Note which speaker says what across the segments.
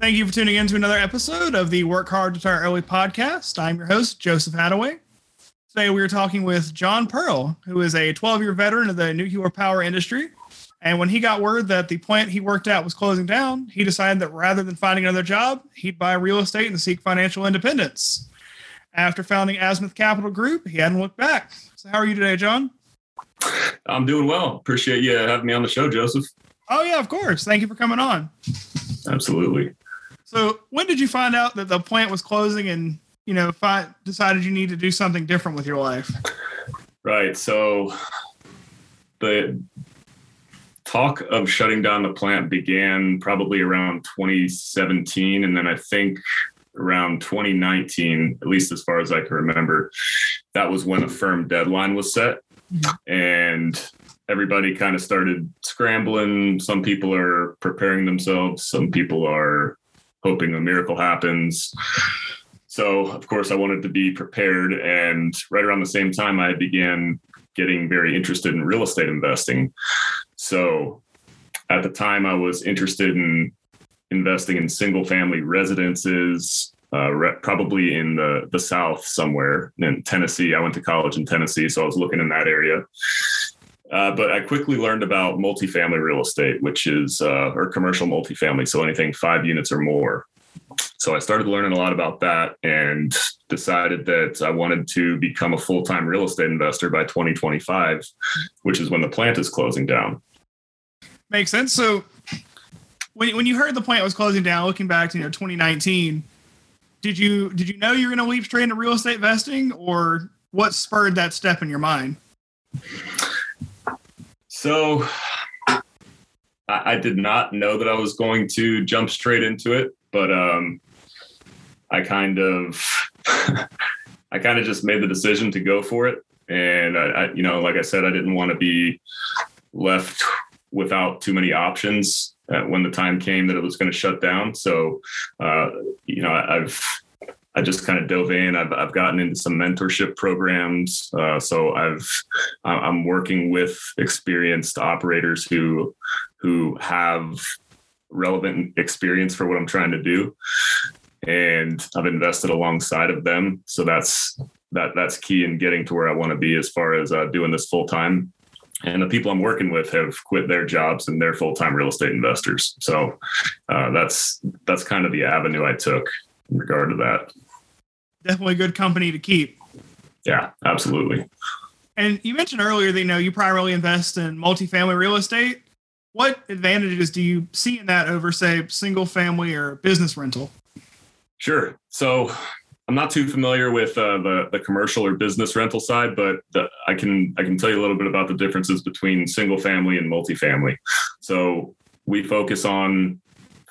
Speaker 1: Thank you for tuning in to another episode of the Work Hard to Retire Early podcast. I'm your host, Joseph Hadaway. Today we are talking with John Pearl, who is a 12 year veteran of the nuclear power industry. And when he got word that the plant he worked at was closing down, he decided that rather than finding another job, he'd buy real estate and seek financial independence. After founding Azimuth Capital Group, he hadn't looked back. So, how are you today, John?
Speaker 2: I'm doing well. Appreciate you having me on the show, Joseph.
Speaker 1: Oh, yeah, of course. Thank you for coming on.
Speaker 2: Absolutely.
Speaker 1: So, when did you find out that the plant was closing and, you know, decided you need to do something different with your life?
Speaker 2: Right. So, the talk of shutting down the plant began probably around 2017. And then I think around 2019, at least as far as I can remember, that was when a firm deadline was set. Mm-hmm. And everybody kind of started scrambling. Some people are preparing themselves, some people are hoping a miracle happens. So, of course, I wanted to be prepared. And right around the same time, I began getting very interested in real estate investing. So, at the time, I was interested in investing in single family residences, uh, re- probably in the, the South somewhere in Tennessee. I went to college in Tennessee, so I was looking in that area. Uh, but I quickly learned about multifamily real estate, which is uh, or commercial multifamily, so anything five units or more. So I started learning a lot about that and decided that I wanted to become a full time real estate investor by 2025, which is when the plant is closing down.
Speaker 1: Makes sense. So when when you heard the plant was closing down, looking back to you know 2019, did you did you know you were going to leap straight into real estate investing, or what spurred that step in your mind?
Speaker 2: So I, I did not know that I was going to jump straight into it, but um, I kind of I kind of just made the decision to go for it. And I, I, you know, like I said, I didn't want to be left without too many options uh, when the time came that it was going to shut down. So, uh, you know, I've I just kind of dove in. I've, I've gotten into some mentorship programs. Uh, so I've I'm working with experienced operators who who have relevant experience for what I'm trying to do, and I've invested alongside of them. So that's that that's key in getting to where I want to be as far as uh, doing this full time. And the people I'm working with have quit their jobs and they're full time real estate investors. So uh, that's that's kind of the avenue I took in regard to that.
Speaker 1: Definitely good company to keep.
Speaker 2: Yeah, absolutely.
Speaker 1: And you mentioned earlier that you know you primarily invest in multifamily real estate. What advantages do you see in that over, say, single family or business rental?
Speaker 2: Sure. So I'm not too familiar with uh, the the commercial or business rental side, but the, I can I can tell you a little bit about the differences between single family and multifamily. So we focus on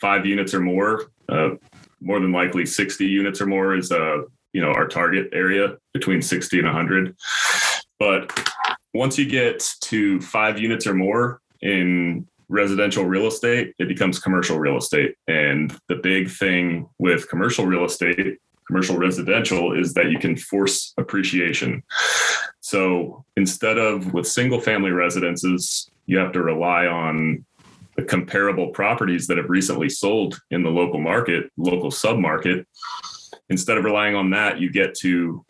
Speaker 2: five units or more. Uh, more than likely 60 units or more is uh you know our target area between 60 and 100 but once you get to five units or more in residential real estate it becomes commercial real estate. And the big thing with commercial real estate commercial residential is that you can force appreciation. So instead of with single family residences you have to rely on comparable properties that have recently sold in the local market, local submarket, instead of relying on that, you get to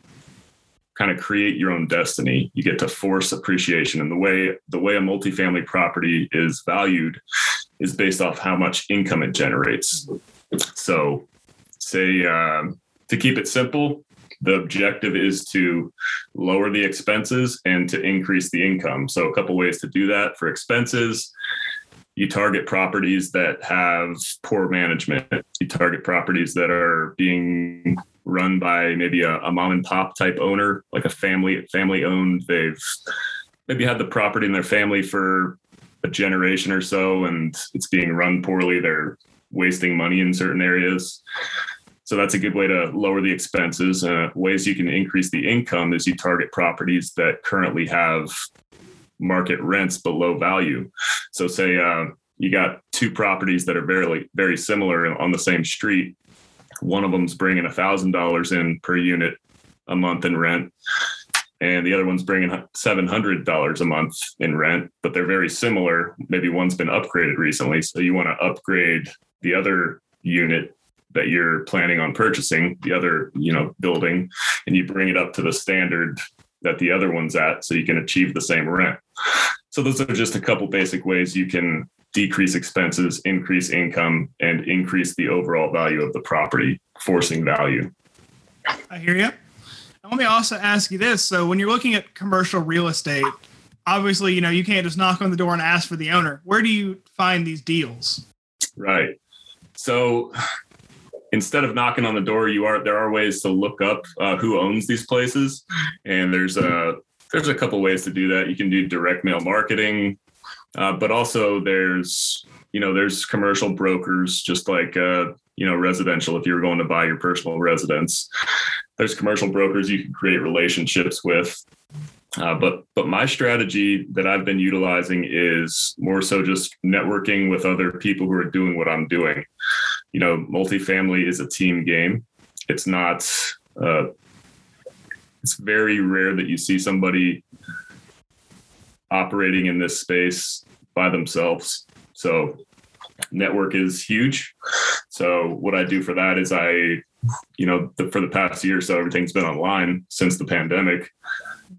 Speaker 2: kind of create your own destiny. You get to force appreciation. And the way the way a multifamily property is valued is based off how much income it generates. So, say um, to keep it simple, the objective is to lower the expenses and to increase the income. So, a couple ways to do that for expenses you target properties that have poor management. You target properties that are being run by maybe a, a, mom and pop type owner, like a family family owned. They've maybe had the property in their family for a generation or so, and it's being run poorly. They're wasting money in certain areas. So that's a good way to lower the expenses. Uh, ways you can increase the income is you target properties that currently have market rents below value. So say uh, you got two properties that are very very similar on the same street. One of them's bringing a thousand dollars in per unit a month in rent, and the other one's bringing seven hundred dollars a month in rent. But they're very similar. Maybe one's been upgraded recently, so you want to upgrade the other unit that you're planning on purchasing, the other, you know, building, and you bring it up to the standard that the other one's at so you can achieve the same rent. So those are just a couple basic ways you can decrease expenses, increase income, and increase the overall value of the property, forcing value.
Speaker 1: I hear you. Let me also ask you this. So when you're looking at commercial real estate, obviously, you know, you can't just knock on the door and ask for the owner. Where do you find these deals?
Speaker 2: Right. So instead of knocking on the door, you are there are ways to look up uh, who owns these places, and there's a there's a couple ways to do that. You can do direct mail marketing, uh, but also there's you know there's commercial brokers just like uh, you know residential if you're going to buy your personal residence there's commercial brokers you can create relationships with uh, but but my strategy that I've been utilizing is more so just networking with other people who are doing what I'm doing. You know, multifamily is a team game. It's not. Uh, it's very rare that you see somebody operating in this space by themselves. So network is huge. So what I do for that is I, you know, the, for the past year, so everything's been online since the pandemic.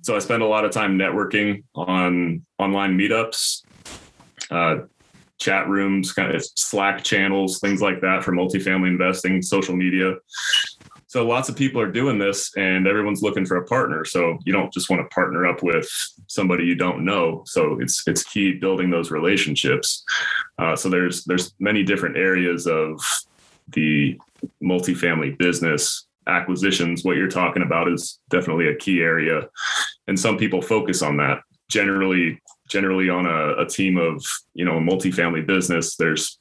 Speaker 2: So I spend a lot of time networking on online meetups, uh, chat rooms, kind of Slack channels, things like that for multifamily investing, social media. So lots of people are doing this and everyone's looking for a partner. So you don't just want to partner up with somebody you don't know. So it's it's key building those relationships. Uh, so there's there's many different areas of the multifamily business acquisitions. What you're talking about is definitely a key area, and some people focus on that. Generally, generally on a, a team of you know a multifamily business, there's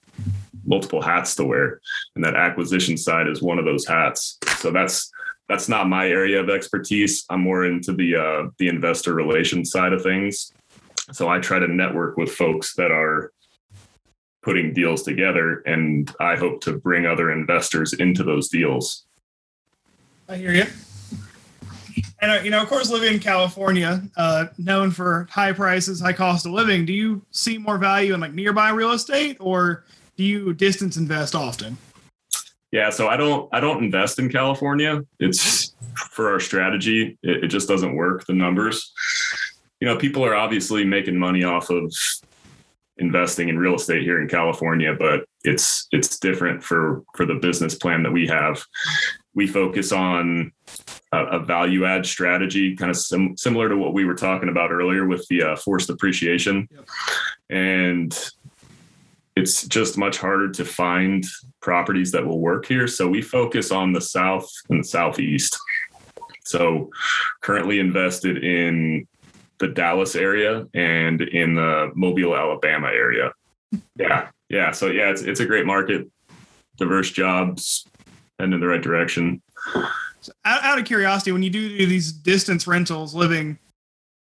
Speaker 2: multiple hats to wear. And that acquisition side is one of those hats. So that's that's not my area of expertise. I'm more into the uh, the investor relations side of things. So i try to network with folks that are putting deals together and i hope to bring other investors into those deals.
Speaker 1: I hear you and uh, you know of course living in california uh, known for high prices high cost of living do you see more value in like nearby real estate or do you distance invest often?
Speaker 2: Yeah, so I don't I don't invest in California. It's for our strategy. It, it just doesn't work. The numbers. You know, people are obviously making money off of investing in real estate here in California, but it's it's different for for the business plan that we have. We focus on a, a value add strategy, kind of sim- similar to what we were talking about earlier with the uh, forced appreciation, yep. and it's just much harder to find properties that will work here. So we focus on the south and the southeast. So currently invested in the Dallas area and in the Mobile, Alabama area. Yeah. Yeah. So yeah, it's it's a great market, diverse jobs, and in the right direction.
Speaker 1: So out, out of curiosity, when you do these distance rentals living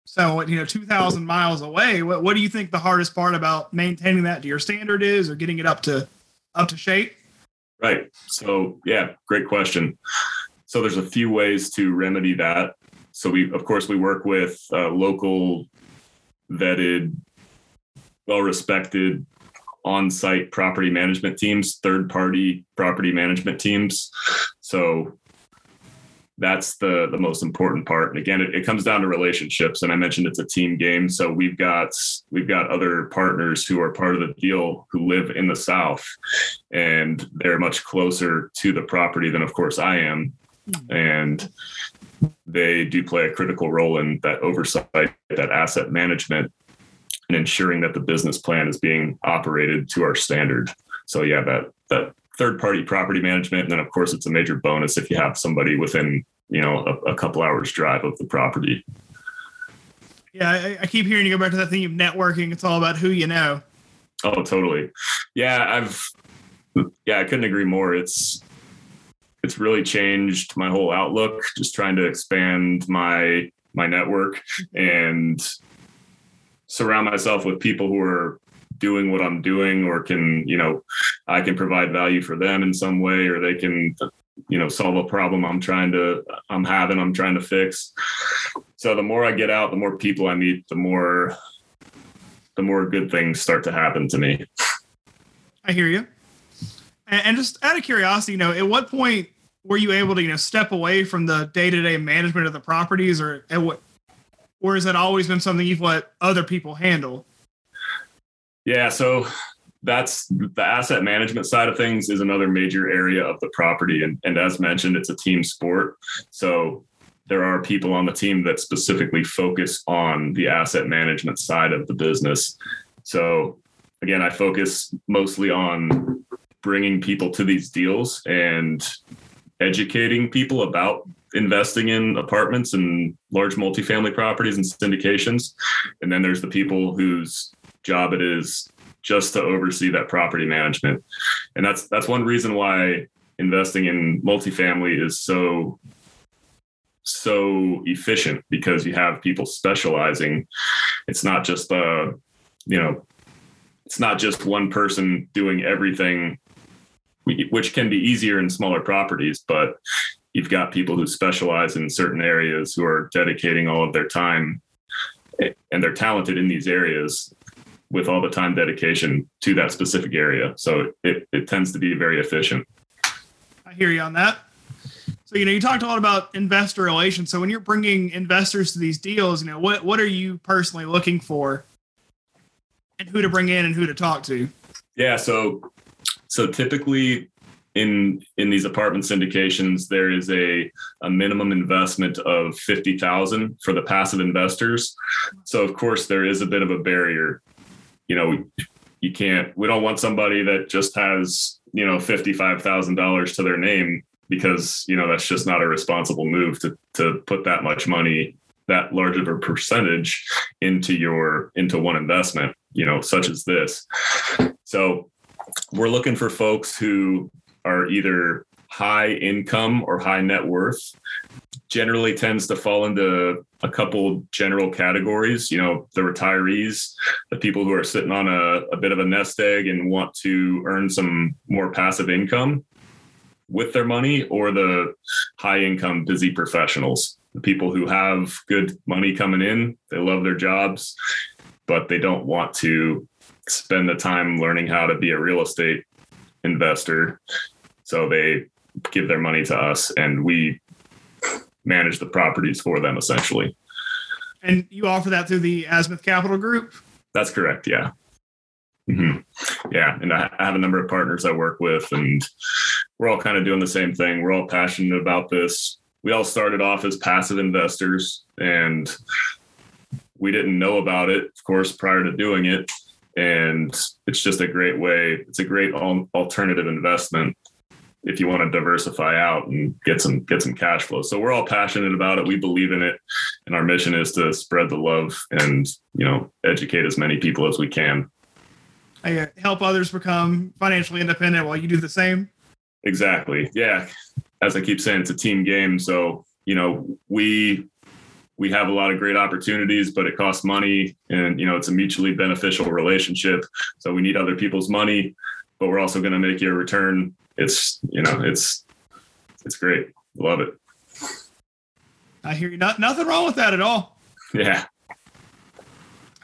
Speaker 1: so, you know, 2,000 miles away, what, what do you think the hardest part about maintaining that to your standard is or getting it up to up to shape?
Speaker 2: Right. So, yeah, great question. So, there's a few ways to remedy that. So, we, of course, we work with uh, local, vetted, well respected on site property management teams, third party property management teams. So, that's the the most important part. And again it, it, comes down to relationships and i mentioned it's a team game. So we've got we've got other partners who are part of the deal who live in the south and they're much closer to the property than of course i am. And they do play a critical role in that oversight that asset management and ensuring that the business plan is being operated to our standard so yeah that that third party property management. And then, of course, it's a major bonus if you have somebody within, you know, a, a couple hours drive of the property.
Speaker 1: Yeah, I, I, keep hearing you go back to that thing of networking. It's all about who you know.
Speaker 2: Oh, totally. Yeah, I've, yeah, I couldn't agree more. It's, it's really changed my whole outlook, just trying to expand my, my network and surround myself with people who are doing what I'm doing or can, you know, I can provide value for them in some way or they can, you know, solve a problem I'm trying to, I'm having, I'm trying to fix. So the more I get out, the more people I meet, the more, the more good things start to happen to me.
Speaker 1: I hear you. And, just out of curiosity, you know, at what point were you able to, you know, step away from the day to day management of the properties, or at what, or has that always been something you've let other people handle?
Speaker 2: Yeah, so that's the asset management side of things is another major area of the property, and and as mentioned, it's a team sport. So there are people on the team that specifically focus on the asset management side of the business. So again, I focus mostly on bringing people to these deals and educating people about investing in apartments and large multifamily properties and syndications. And then there's the people whose job it is just to oversee that property management. And that's that's one reason why investing in multifamily is so so efficient because you have people specializing. It's not just uh, you know, it's not just one person doing everything which can be easier in smaller properties, but you've got people who specialize in certain areas who are dedicating all of their time eh, and they're talented in these areas with all the time dedication to that specific area. So it, it tends to be very efficient.
Speaker 1: I hear you on that. So, you know, you talked a lot about investor relations. So when you're bringing investors to these deals, you know, what, what are you personally looking for and who to bring in and who to talk to?
Speaker 2: Yeah. So, so typically in in these apartment syndications there is a, a minimum investment of 50,000 for the passive investors. So of course there is a bit of a barrier. You know you can't we don't want somebody that just has you know $55,000 to their name because you know that's just not a responsible move to to put that much money that large of a percentage into your into one investment you know such as this. So we're looking for folks who are either high income or high net worth generally tends to fall into a couple general categories. You know the retirees the people who are sitting on a, a bit of a nest egg and want to earn some more passive income with their money or the high income busy professionals the people who have good money coming in they love their jobs but they don't want to spend the time learning how to be a real estate investor so they give their money to us and we manage the properties for them essentially.
Speaker 1: And you offer that through the Azimuth Capital Group?
Speaker 2: That's correct. Yeah. Mm-hmm. Yeah. And I have a number of partners I work with, and we're all kind of doing the same thing. We're all passionate about this. We all started off as passive investors, and we didn't know about it, of course, prior to doing it. And it's just a great way, it's a great alternative investment if you want to diversify out and get some get some cash flow. So we're all passionate about it. We believe in it, and our mission is to spread the love and you know educate as many people as we can.
Speaker 1: I uh, help others become financially independent while you do the same.
Speaker 2: Exactly. Yeah. As I keep saying, it's a team game. So you know we we have a lot of great opportunities, but it costs money, and you know it's a mutually beneficial relationship. So we need other people's money, but we're also going to make you a return it's you know it's it's great. Love it.
Speaker 1: I hear you. Not nothing wrong with that at all.
Speaker 2: Yeah.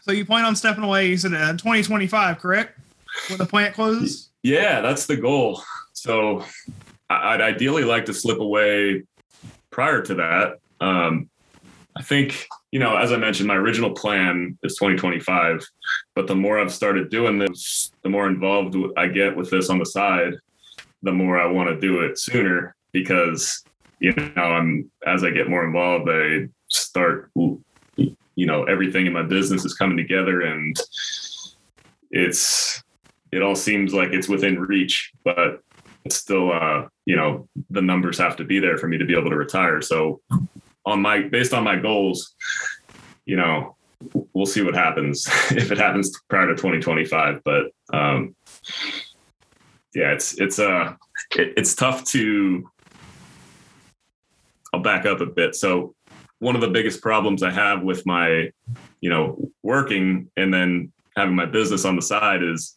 Speaker 1: So you plan on stepping away. You said uh, 2025, correct? When the plant closes.
Speaker 2: Yeah, that's the goal. So I'd ideally like to slip away prior to that. Um, I think you know, as I mentioned, my original plan is 2025, but the more I've started doing this, the more involved I get with this on the side, the more I want to do it sooner because you know I'm as I get more involved, I start you know everything in my business is coming together and it's it all seems like it's within reach, but it's still uh you know the numbers have to be there for me to be able to retire. So on my based on my goals, you know, we'll see what happens if it happens prior to 2025. But um, yeah, it's it's uh it, it's tough to. I'll back up a bit. So one of the biggest problems I have with my, you know, working and then having my business on the side is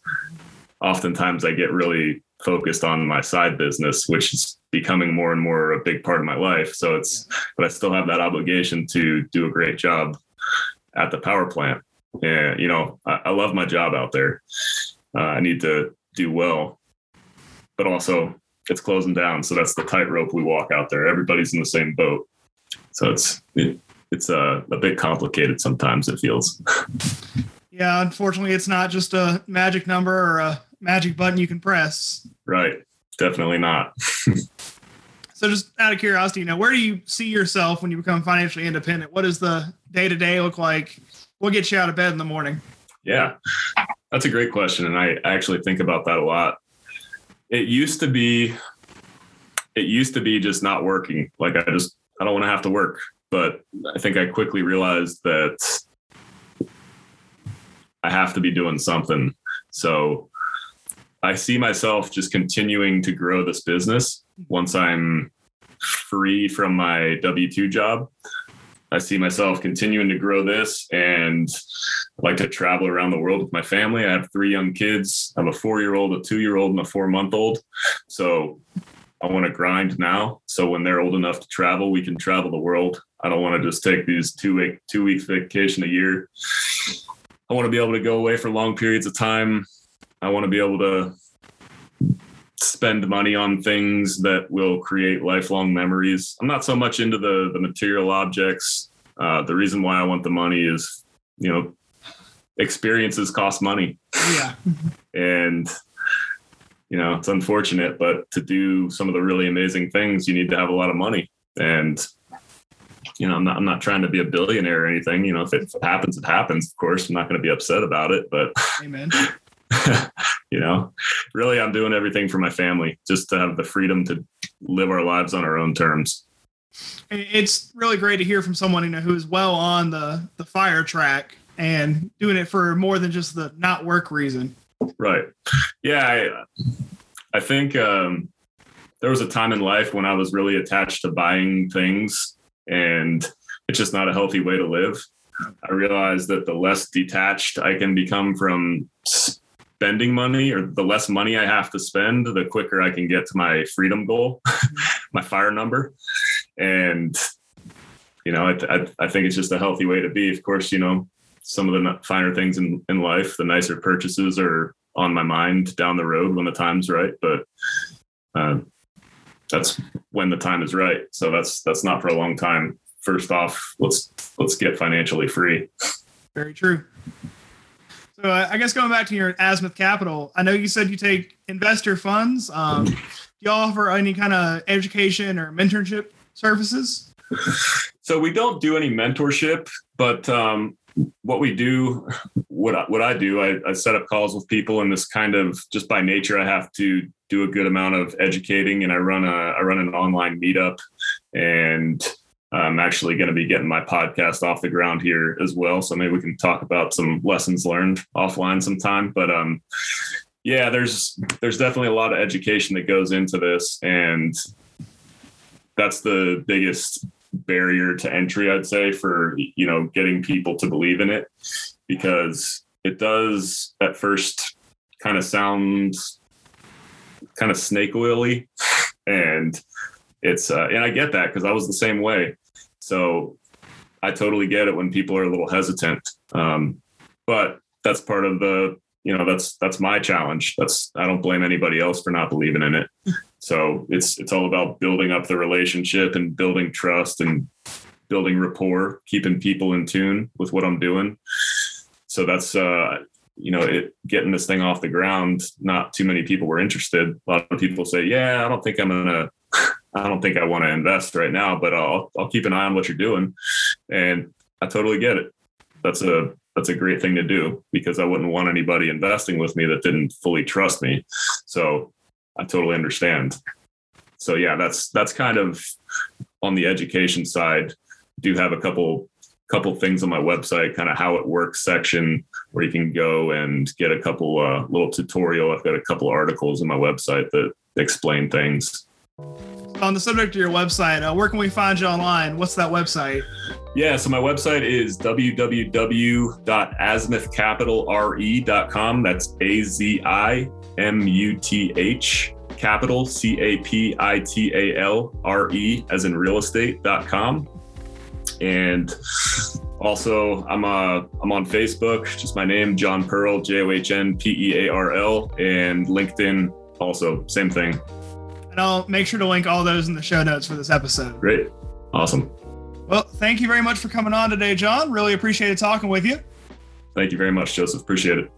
Speaker 2: oftentimes I get really focused on my side business, which is becoming more and more a big part of my life. So it's, yeah. but I still have that obligation to do a great job at the power plant. And, you know, I, I love my job out there. Uh, I need to do well but also it's closing down. So that's the tightrope we walk out there. Everybody's in the same boat. So it's it, it's a, a bit complicated sometimes. It feels.
Speaker 1: Yeah, unfortunately, it's not just a magic number or a magic button you can press.
Speaker 2: Right. Definitely not.
Speaker 1: so, just out of curiosity, you know, where do you see yourself when you become financially independent? What does the day to day look like? What gets you out of bed in the morning?
Speaker 2: Yeah, that's a great question, and I actually think about that a lot. It used to be, it used to be just not working. Like I just, I don't want to have to work. But I think I quickly realized that I have to be doing something. So I see myself just continuing to grow this business once I'm free from my W 2 job. I see myself continuing to grow this and like to travel around the world with my family. I have three young kids. I have a four year old, a two year old, and a four month old. So I want to grind now. So when they're old enough to travel, we can travel the world. I don't want to just take these two week two weeks vacation a year. I want to be able to go away for long periods of time. I want to be able to spend money on things that will create lifelong memories. I'm not so much into the the material objects. Uh, the reason why I want the money is, you know, experiences cost money.
Speaker 1: Yeah.
Speaker 2: and you know, it's unfortunate, but to do some of the really amazing things, you need to have a lot of money. And you know, I'm not I'm not trying to be a billionaire or anything. You know, if it happens, it happens. Of course, I'm not going to be upset about it. But
Speaker 1: Amen.
Speaker 2: you know, really, I'm doing everything for my family just to have the freedom to live our lives on our own terms.
Speaker 1: It's really great to hear from someone you know who is well on the the fire track and doing it for more than just the not work reason.
Speaker 2: Right. Yeah. I, I think um, there was a time in life when I was really attached to buying things, and it's just not a healthy way to live. I realized that the less detached I can become from spending money or the less money I have to spend, the quicker I can get to my freedom goal, my fire number. And, you know, I, I, I, think it's just a healthy way to be. Of course, you know, some of the finer things in, in life, the nicer purchases are on my mind down the road when the time's right. But uh, that's when the time is right. So that's, that's not for a long time. First off, let's, let's get financially free.
Speaker 1: Very true. So uh, I guess going back to your Azimuth Capital, I know you said you take investor funds. Um, do you offer any kind of education or mentorship services?
Speaker 2: So we don't do any mentorship, but um, what we do, what I, what I do, I, I set up calls with people, and this kind of just by nature, I have to do a good amount of educating, and I run a I run an online meetup, and I'm actually going to be getting my podcast off the ground here as well. So maybe we can talk about some lessons learned offline sometime. But um, yeah, there's there's definitely a lot of education that goes into this, and that's the biggest barrier to entry, I'd say, for you know getting people to believe in it, because it does at first kind of sound kind of snake oily, and it's uh, and I get that because I was the same way. So I totally get it when people are a little hesitant. Um, but that's part of the, you know, that's that's my challenge. That's I don't blame anybody else for not believing in it. So it's it's all about building up the relationship and building trust and building rapport, keeping people in tune with what I'm doing. So that's uh you know, it getting this thing off the ground, not too many people were interested. A lot of people say, "Yeah, I don't think I'm gonna I don't think I want to invest right now, but I'll I'll keep an eye on what you're doing. And I totally get it. That's a that's a great thing to do because I wouldn't want anybody investing with me that didn't fully trust me. So I totally understand. So yeah, that's that's kind of on the education side. Do have a couple couple things on my website, kind of how it works section where you can go and get a couple uh, little tutorial. I've got a couple articles on my website that explain things
Speaker 1: on the subject of your website, uh, where can we find you online? What's that website?
Speaker 2: Yeah, so my website is www.azimuthcapitalre.com. That's A Z I M U T H capital C A P I T A L R E as in real estate.com. And also, I'm uh, I'm on Facebook, just my name, John Pearl, J O H N P E A R L, and LinkedIn also same thing.
Speaker 1: And I'll make sure to link all those in the show notes for this episode.
Speaker 2: Great. Awesome.
Speaker 1: Well, thank you very much for coming on today, John. Really appreciated talking with you.
Speaker 2: Thank you very much, Joseph. Appreciate it.